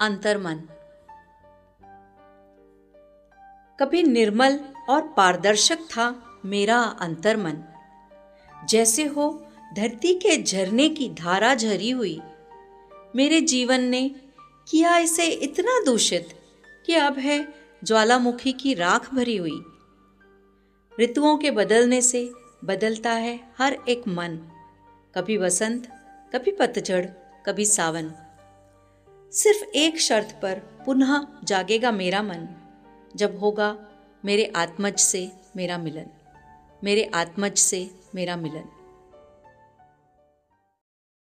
अंतर्मन। कभी निर्मल और पारदर्शक था मेरा अंतर्मन। जैसे हो धरती के झरने की धारा झरी हुई। मेरे जीवन ने किया इसे इतना दूषित कि अब है ज्वालामुखी की राख भरी हुई। ऋतुओं के बदलने से बदलता है हर एक मन। कभी वसंत, कभी पतझड़, कभी सावन। सिर्फ़ एक शर्त पर पुनः जागेगा मेरा मन। जब होगा मेरे आत्मज से मेरा मिलन। मेरे आत्मज से मेरा मिलन।